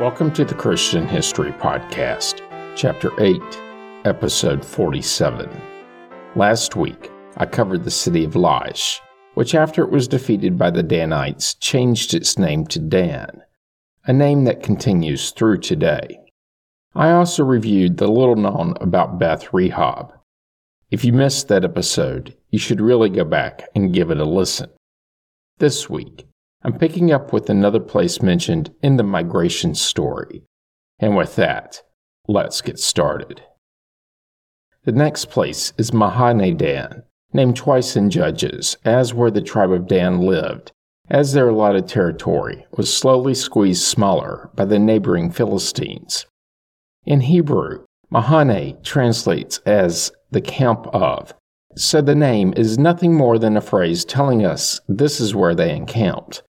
Welcome to the Christian History Podcast, Chapter 8, Episode 47. Last week, I covered the city of Laish, which, after it was defeated by the Danites, changed its name to Dan, a name that continues through today. I also reviewed the little known about Beth Rehob. If you missed that episode, you should really go back and give it a listen. This week, I'm picking up with another place mentioned in the migration story. And with that, let's get started. The next place is Mahaneh-dan, named twice in Judges, as where the tribe of Dan lived, as their allotted territory was slowly squeezed smaller by the neighboring Philistines. In Hebrew, Mahaneh translates as the camp of, so the name is nothing more than a phrase telling us this is where they encamped.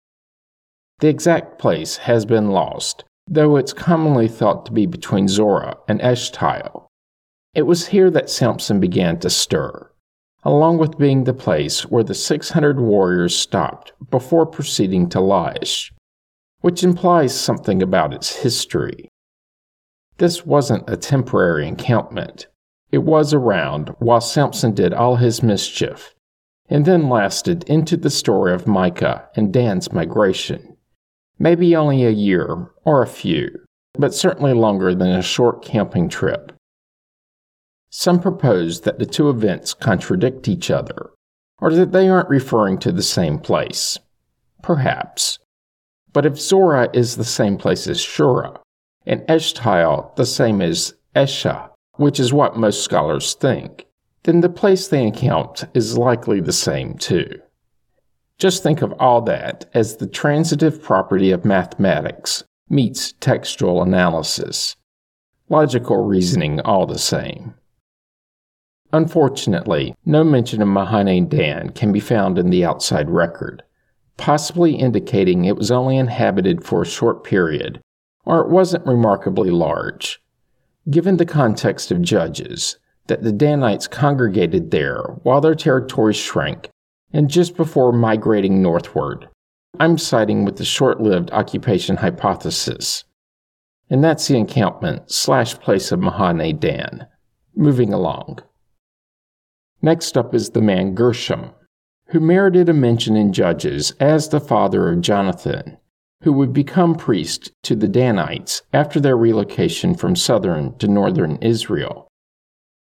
The exact place has been lost, though it's commonly thought to be between Zorah and Eshtaol. It was here that Samson began to stir, along with being the place where the 600 warriors stopped before proceeding to Laish, which implies something about its history. This wasn't a temporary encampment. It was around while Samson did all his mischief, and then lasted into the story of Micah and Dan's migration. Maybe only a year, or a few, but certainly longer than a short camping trip. Some propose that the two events contradict each other, or that they aren't referring to the same place. Perhaps. But if Zorah is the same place as Shura, and Eshtaol the same as Esha, which is what most scholars think, then the place they encamped is likely the same too. Just think of all that as the transitive property of mathematics meets textual analysis. Logical reasoning all the same. Unfortunately, no mention of Mahaneh-dan can be found in the outside record, possibly indicating it was only inhabited for a short period, or it wasn't remarkably large. Given the context of Judges, that the Danites congregated there while their territory shrank and just before migrating northward. I'm siding with the short lived occupation hypothesis. And that's the encampment slash place of Mahaneh-dan. Moving along. Next up is the man Gershom, who merited a mention in Judges as the father of Jonathan, who would become priest to the Danites after their relocation from southern to northern Israel.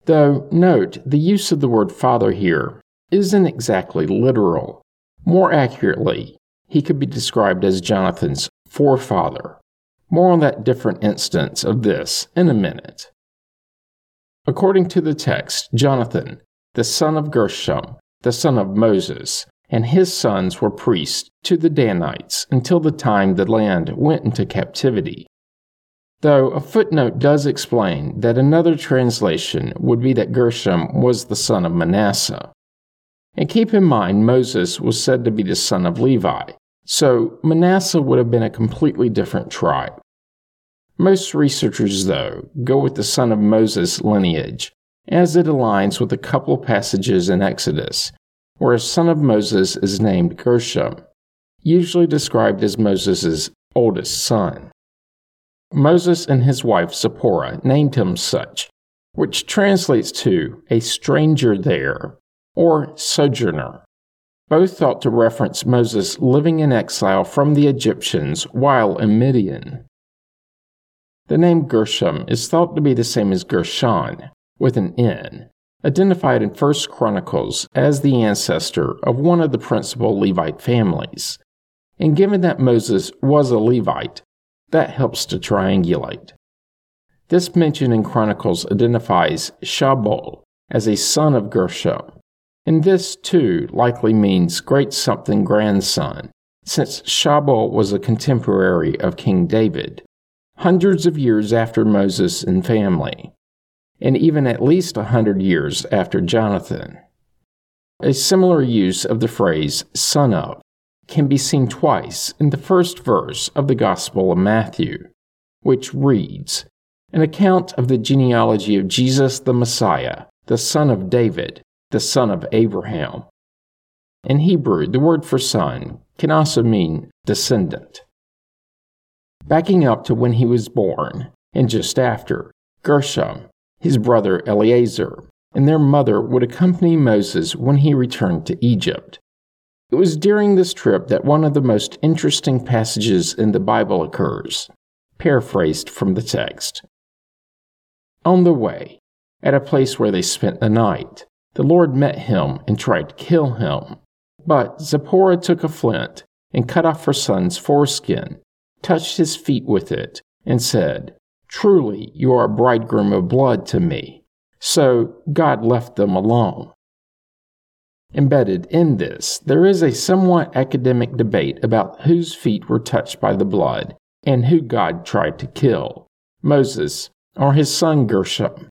Though, note, the use of the word father here isn't exactly literal. More accurately, he could be described as Jonathan's forefather. More on that different instance of this in a minute. According to the text, Jonathan, the son of Gershom, the son of Moses, and his sons were priests to the Danites until the time the land went into captivity. Though a footnote does explain that another translation would be that Gershom was the son of Manasseh. And keep in mind, Moses was said to be the son of Levi, so Manasseh would have been a completely different tribe. Most researchers, though, go with the son of Moses lineage, as it aligns with a couple passages in Exodus, where a son of Moses is named Gershom, usually described as Moses' oldest son. Moses and his wife Zipporah named him such, which translates to a stranger there or sojourner, both thought to reference Moses living in exile from the Egyptians while in Midian. The name Gershom is thought to be the same as Gershon, with an N, identified in 1 Chronicles as the ancestor of one of the principal Levite families. And given that Moses was a Levite, that helps to triangulate. This mention in Chronicles identifies Shabol as a son of Gershom, and this, too, likely means great something grandson, since Shabal was a contemporary of King David, hundreds of years after Moses and family, and even at least a hundred years after Jonathan. A similar use of the phrase son of can be seen twice in the first verse of the Gospel of Matthew, which reads, An account of the genealogy of Jesus the Messiah, the son of David, the son of Abraham. In Hebrew, the word for son can also mean descendant. backing up to when he was born, and just after, Gershom, his brother Eliezer, and their mother would accompany Moses when he returned to Egypt. It was during this trip that one of the most interesting passages in the Bible occurs, paraphrased from the text. On the way, at a place where they spent the night, the Lord met him and tried to kill him. But Zipporah took a flint and cut off her son's foreskin, touched his feet with it, and said, Truly, you are a bridegroom of blood to me. So God left them alone. Embedded in this, there is a somewhat academic debate about whose feet were touched by the blood and who God tried to kill Moses or his son Gershom.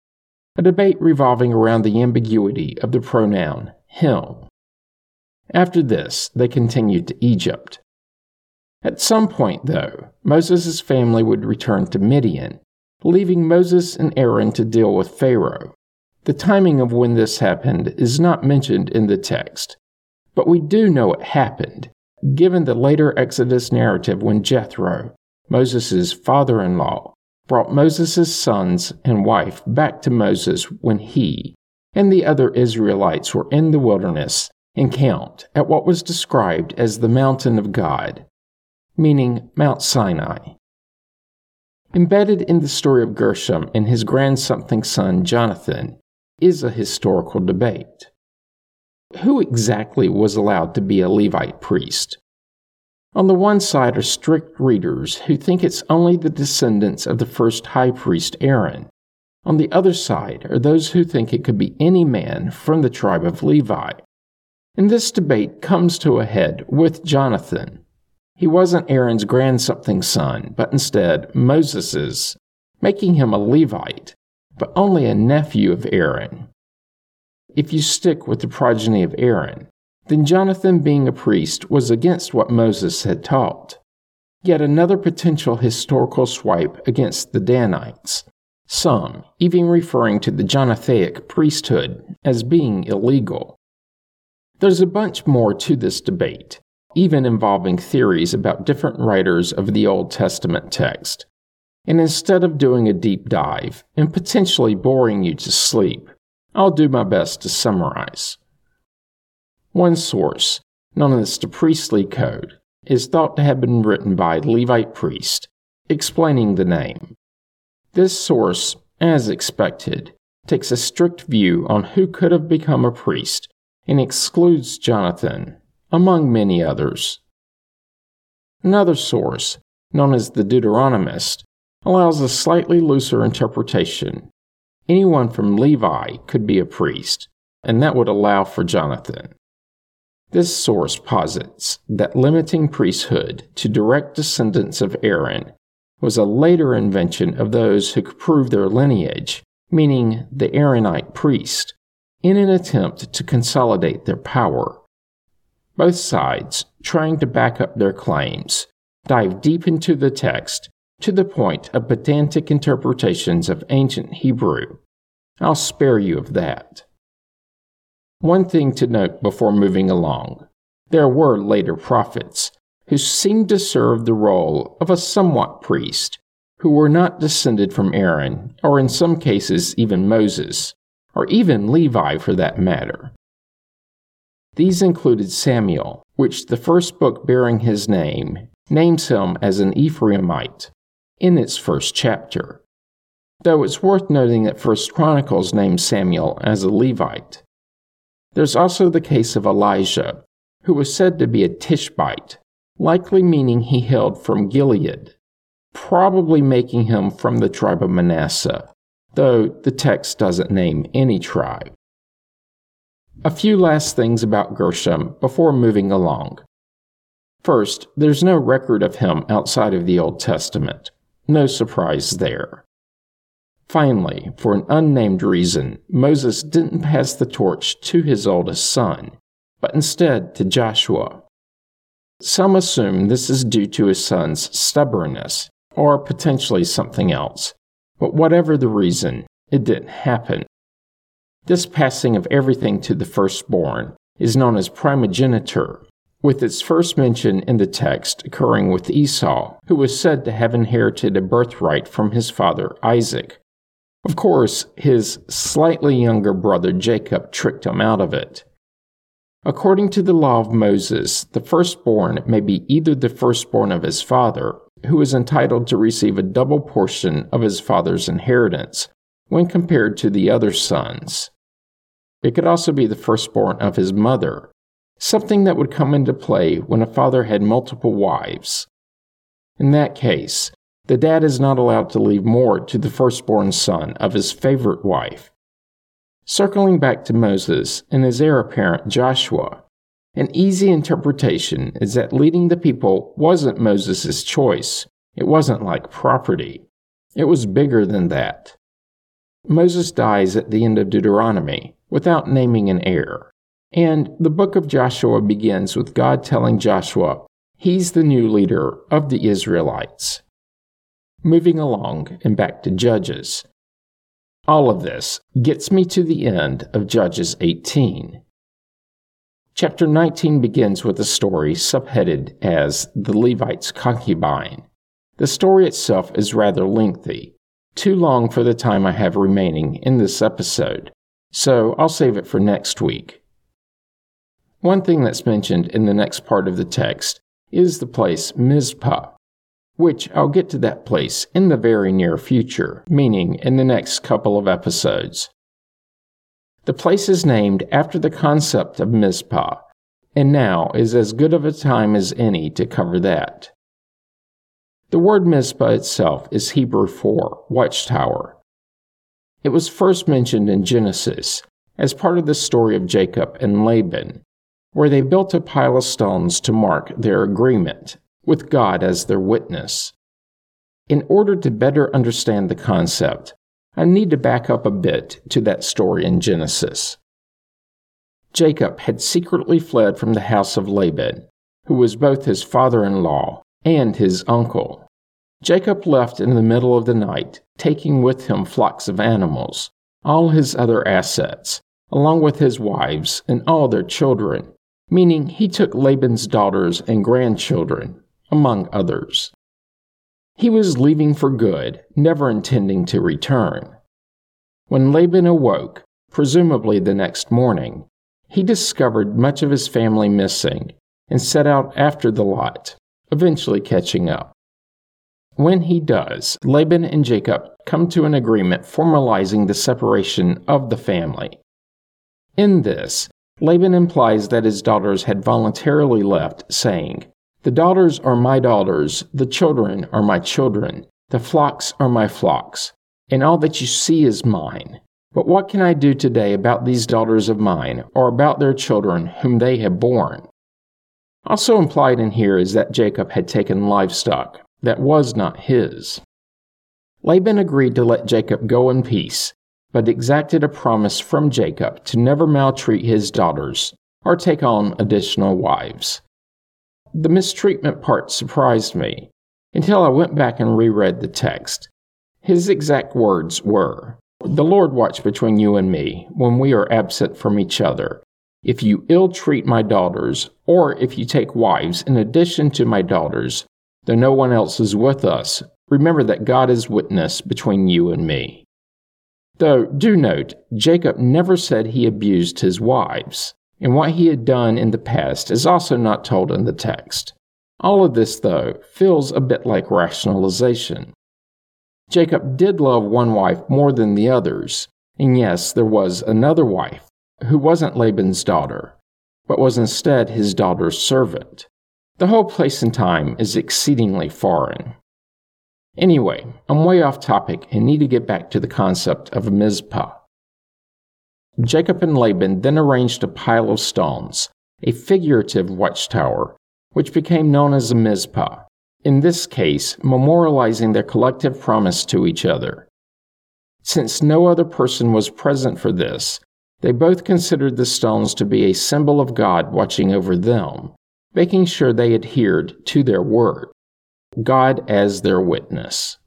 A debate revolving around the ambiguity of the pronoun him. After this, they continued to Egypt. At some point, though, Moses' family would return to Midian, leaving Moses and Aaron to deal with Pharaoh. The timing of when this happened is not mentioned in the text, but we do know it happened, given the later Exodus narrative when Jethro, Moses' father in law, brought Moses' sons and wife back to Moses when he and the other Israelites were in the wilderness encamped at what was described as the mountain of God, meaning Mount Sinai. Embedded in the story of Gershom and his grand-something son Jonathan is a historical debate. Who exactly was allowed to be a Levite priest? On the one side are strict readers who think it's only the descendants of the first high priest Aaron. On the other side are those who think it could be any man from the tribe of Levi. And this debate comes to a head with Jonathan. He wasn't Aaron's grand something son, but instead Moses's, making him a Levite, but only a nephew of Aaron. If you stick with the progeny of Aaron, then Jonathan, being a priest, was against what Moses had taught. Yet another potential historical swipe against the Danites, some even referring to the Jonathaic priesthood as being illegal. There's a bunch more to this debate, even involving theories about different writers of the Old Testament text. And instead of doing a deep dive and potentially boring you to sleep, I'll do my best to summarize. One source, known as the Priestly Code, is thought to have been written by a Levite priest, explaining the name. This source, as expected, takes a strict view on who could have become a priest and excludes Jonathan, among many others. Another source, known as the Deuteronomist, allows a slightly looser interpretation. Anyone from Levi could be a priest, and that would allow for Jonathan. This source posits that limiting priesthood to direct descendants of Aaron was a later invention of those who could prove their lineage, meaning the Aaronite priest, in an attempt to consolidate their power. Both sides, trying to back up their claims, dive deep into the text to the point of pedantic interpretations of ancient Hebrew. I'll spare you of that. One thing to note before moving along there were later prophets who seemed to serve the role of a somewhat priest, who were not descended from Aaron, or in some cases even Moses, or even Levi for that matter. These included Samuel, which the first book bearing his name names him as an Ephraimite in its first chapter, though it's worth noting that First Chronicles names Samuel as a Levite. There's also the case of Elijah, who was said to be a Tishbite, likely meaning he hailed from Gilead, probably making him from the tribe of Manasseh, though the text doesn't name any tribe. A few last things about Gershom before moving along. First, there's no record of him outside of the Old Testament. No surprise there. Finally, for an unnamed reason, Moses didn't pass the torch to his oldest son, but instead to Joshua. Some assume this is due to his son's stubbornness, or potentially something else, but whatever the reason, it didn't happen. This passing of everything to the firstborn is known as primogeniture, with its first mention in the text occurring with Esau, who was said to have inherited a birthright from his father Isaac. Of course, his slightly younger brother Jacob tricked him out of it. According to the law of Moses, the firstborn may be either the firstborn of his father, who is entitled to receive a double portion of his father's inheritance when compared to the other sons. It could also be the firstborn of his mother, something that would come into play when a father had multiple wives. In that case, the dad is not allowed to leave more to the firstborn son of his favorite wife. Circling back to Moses and his heir apparent Joshua, an easy interpretation is that leading the people wasn't Moses' choice. It wasn't like property. It was bigger than that. Moses dies at the end of Deuteronomy without naming an heir. And the book of Joshua begins with God telling Joshua he's the new leader of the Israelites. Moving along and back to Judges. All of this gets me to the end of Judges 18. Chapter 19 begins with a story subheaded as The Levite's Concubine. The story itself is rather lengthy, too long for the time I have remaining in this episode, so I'll save it for next week. One thing that's mentioned in the next part of the text is the place Mizpah, which I'll get to that place in the very near future, meaning in the next couple of episodes. The place is named after the concept of Mizpah, and now is as good of a time as any to cover that. The word Mizpah itself is Hebrew for watchtower. It was first mentioned in Genesis as part of the story of Jacob and Laban, where they built a pile of stones to mark their agreement, with God as their witness. In order to better understand the concept, I need to back up a bit to that story in Genesis. Jacob had secretly fled from the house of Laban, who was both his father in law and his uncle. Jacob left in the middle of the night, taking with him flocks of animals, all his other assets, along with his wives and all their children, meaning he took Laban's daughters and grandchildren, among others. He was leaving for good, never intending to return. When Laban awoke, presumably the next morning, he discovered much of his family missing and set out after the lot, eventually catching up. When he does, Laban and Jacob come to an agreement formalizing the separation of the family. In this, Laban implies that his daughters had voluntarily left, saying, The daughters are my daughters, the children are my children, the flocks are my flocks, and all that you see is mine. But what can I do today about these daughters of mine, or about their children whom they have borne? Also implied in here is that Jacob had taken livestock that was not his. Laban agreed to let Jacob go in peace, but exacted a promise from Jacob to never maltreat his daughters or take on additional wives. The mistreatment part surprised me until I went back and reread the text. His exact words were The Lord watch between you and me when we are absent from each other. If you ill treat my daughters, or if you take wives in addition to my daughters, though no one else is with us, remember that God is witness between you and me. Though, do note, Jacob never said he abused his wives, and what he had done in the past is also not told in the text. All of this, though, feels a bit like rationalization. Jacob did love one wife more than the others, and yes, there was another wife, who wasn't Laban's daughter, but was instead his daughter's servant. The whole place and time is exceedingly foreign. Anyway, I'm way off topic and need to get back to the concept of Mizpah. Jacob and Laban then arranged a pile of stones, a figurative watchtower, which became known as a Mizpah, in this case, memorializing their collective promise to each other. Since no other person was present for this, they both considered the stones to be a symbol of God watching over them, making sure they adhered to their word. God as their witness.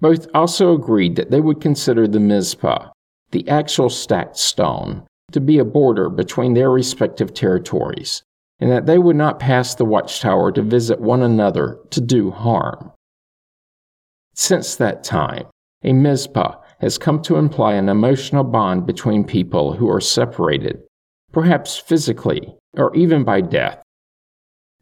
Both also agreed that they would consider the Mizpah, the actual stacked stone, to be a border between their respective territories, and that they would not pass the watchtower to visit one another to do harm. Since that time, a Mizpah has come to imply an emotional bond between people who are separated, perhaps physically or even by death.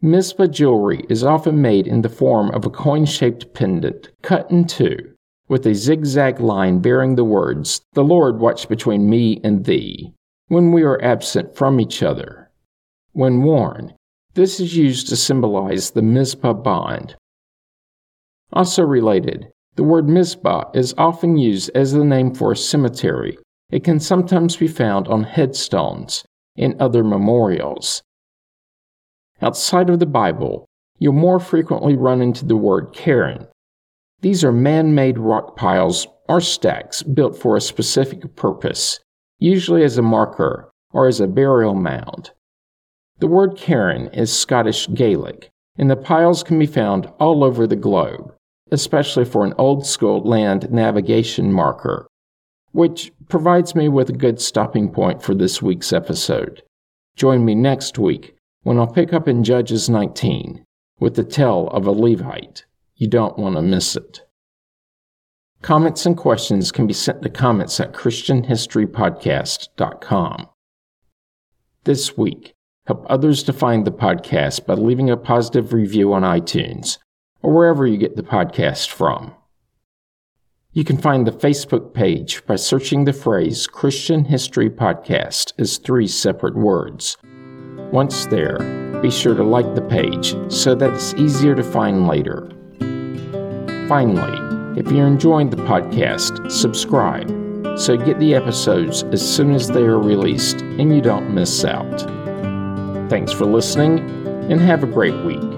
Mizpah jewelry is often made in the form of a coin shaped pendant cut in two, with a zigzag line bearing the words, The Lord watch between me and thee, when we are absent from each other. When worn, this is used to symbolize the Mizpah bond. Also related, the word Mizpah is often used as the name for a cemetery. It can sometimes be found on headstones and other memorials. Outside of the Bible, you'll more frequently run into the word cairn. These are man made rock piles or stacks built for a specific purpose, usually as a marker or as a burial mound. The word cairn is Scottish Gaelic, and the piles can be found all over the globe especially for an old school land navigation marker, which provides me with a good stopping point for this week's episode. Join me next week when I'll pick up in Judges 19 with the tale of a Levite. You don't want to miss it. Comments and questions can be sent to comments at ChristianHistoryPodcast.com. This week, help others to find the podcast by leaving a positive review on iTunes or wherever you get the podcast from. You can find the Facebook page by searching the phrase Christian History Podcast as three separate words. Once there, be sure to like the page so that it's easier to find later. Finally, if you're enjoying the podcast, subscribe so get the episodes as soon as they are released and you don't miss out. Thanks for listening and have a great week.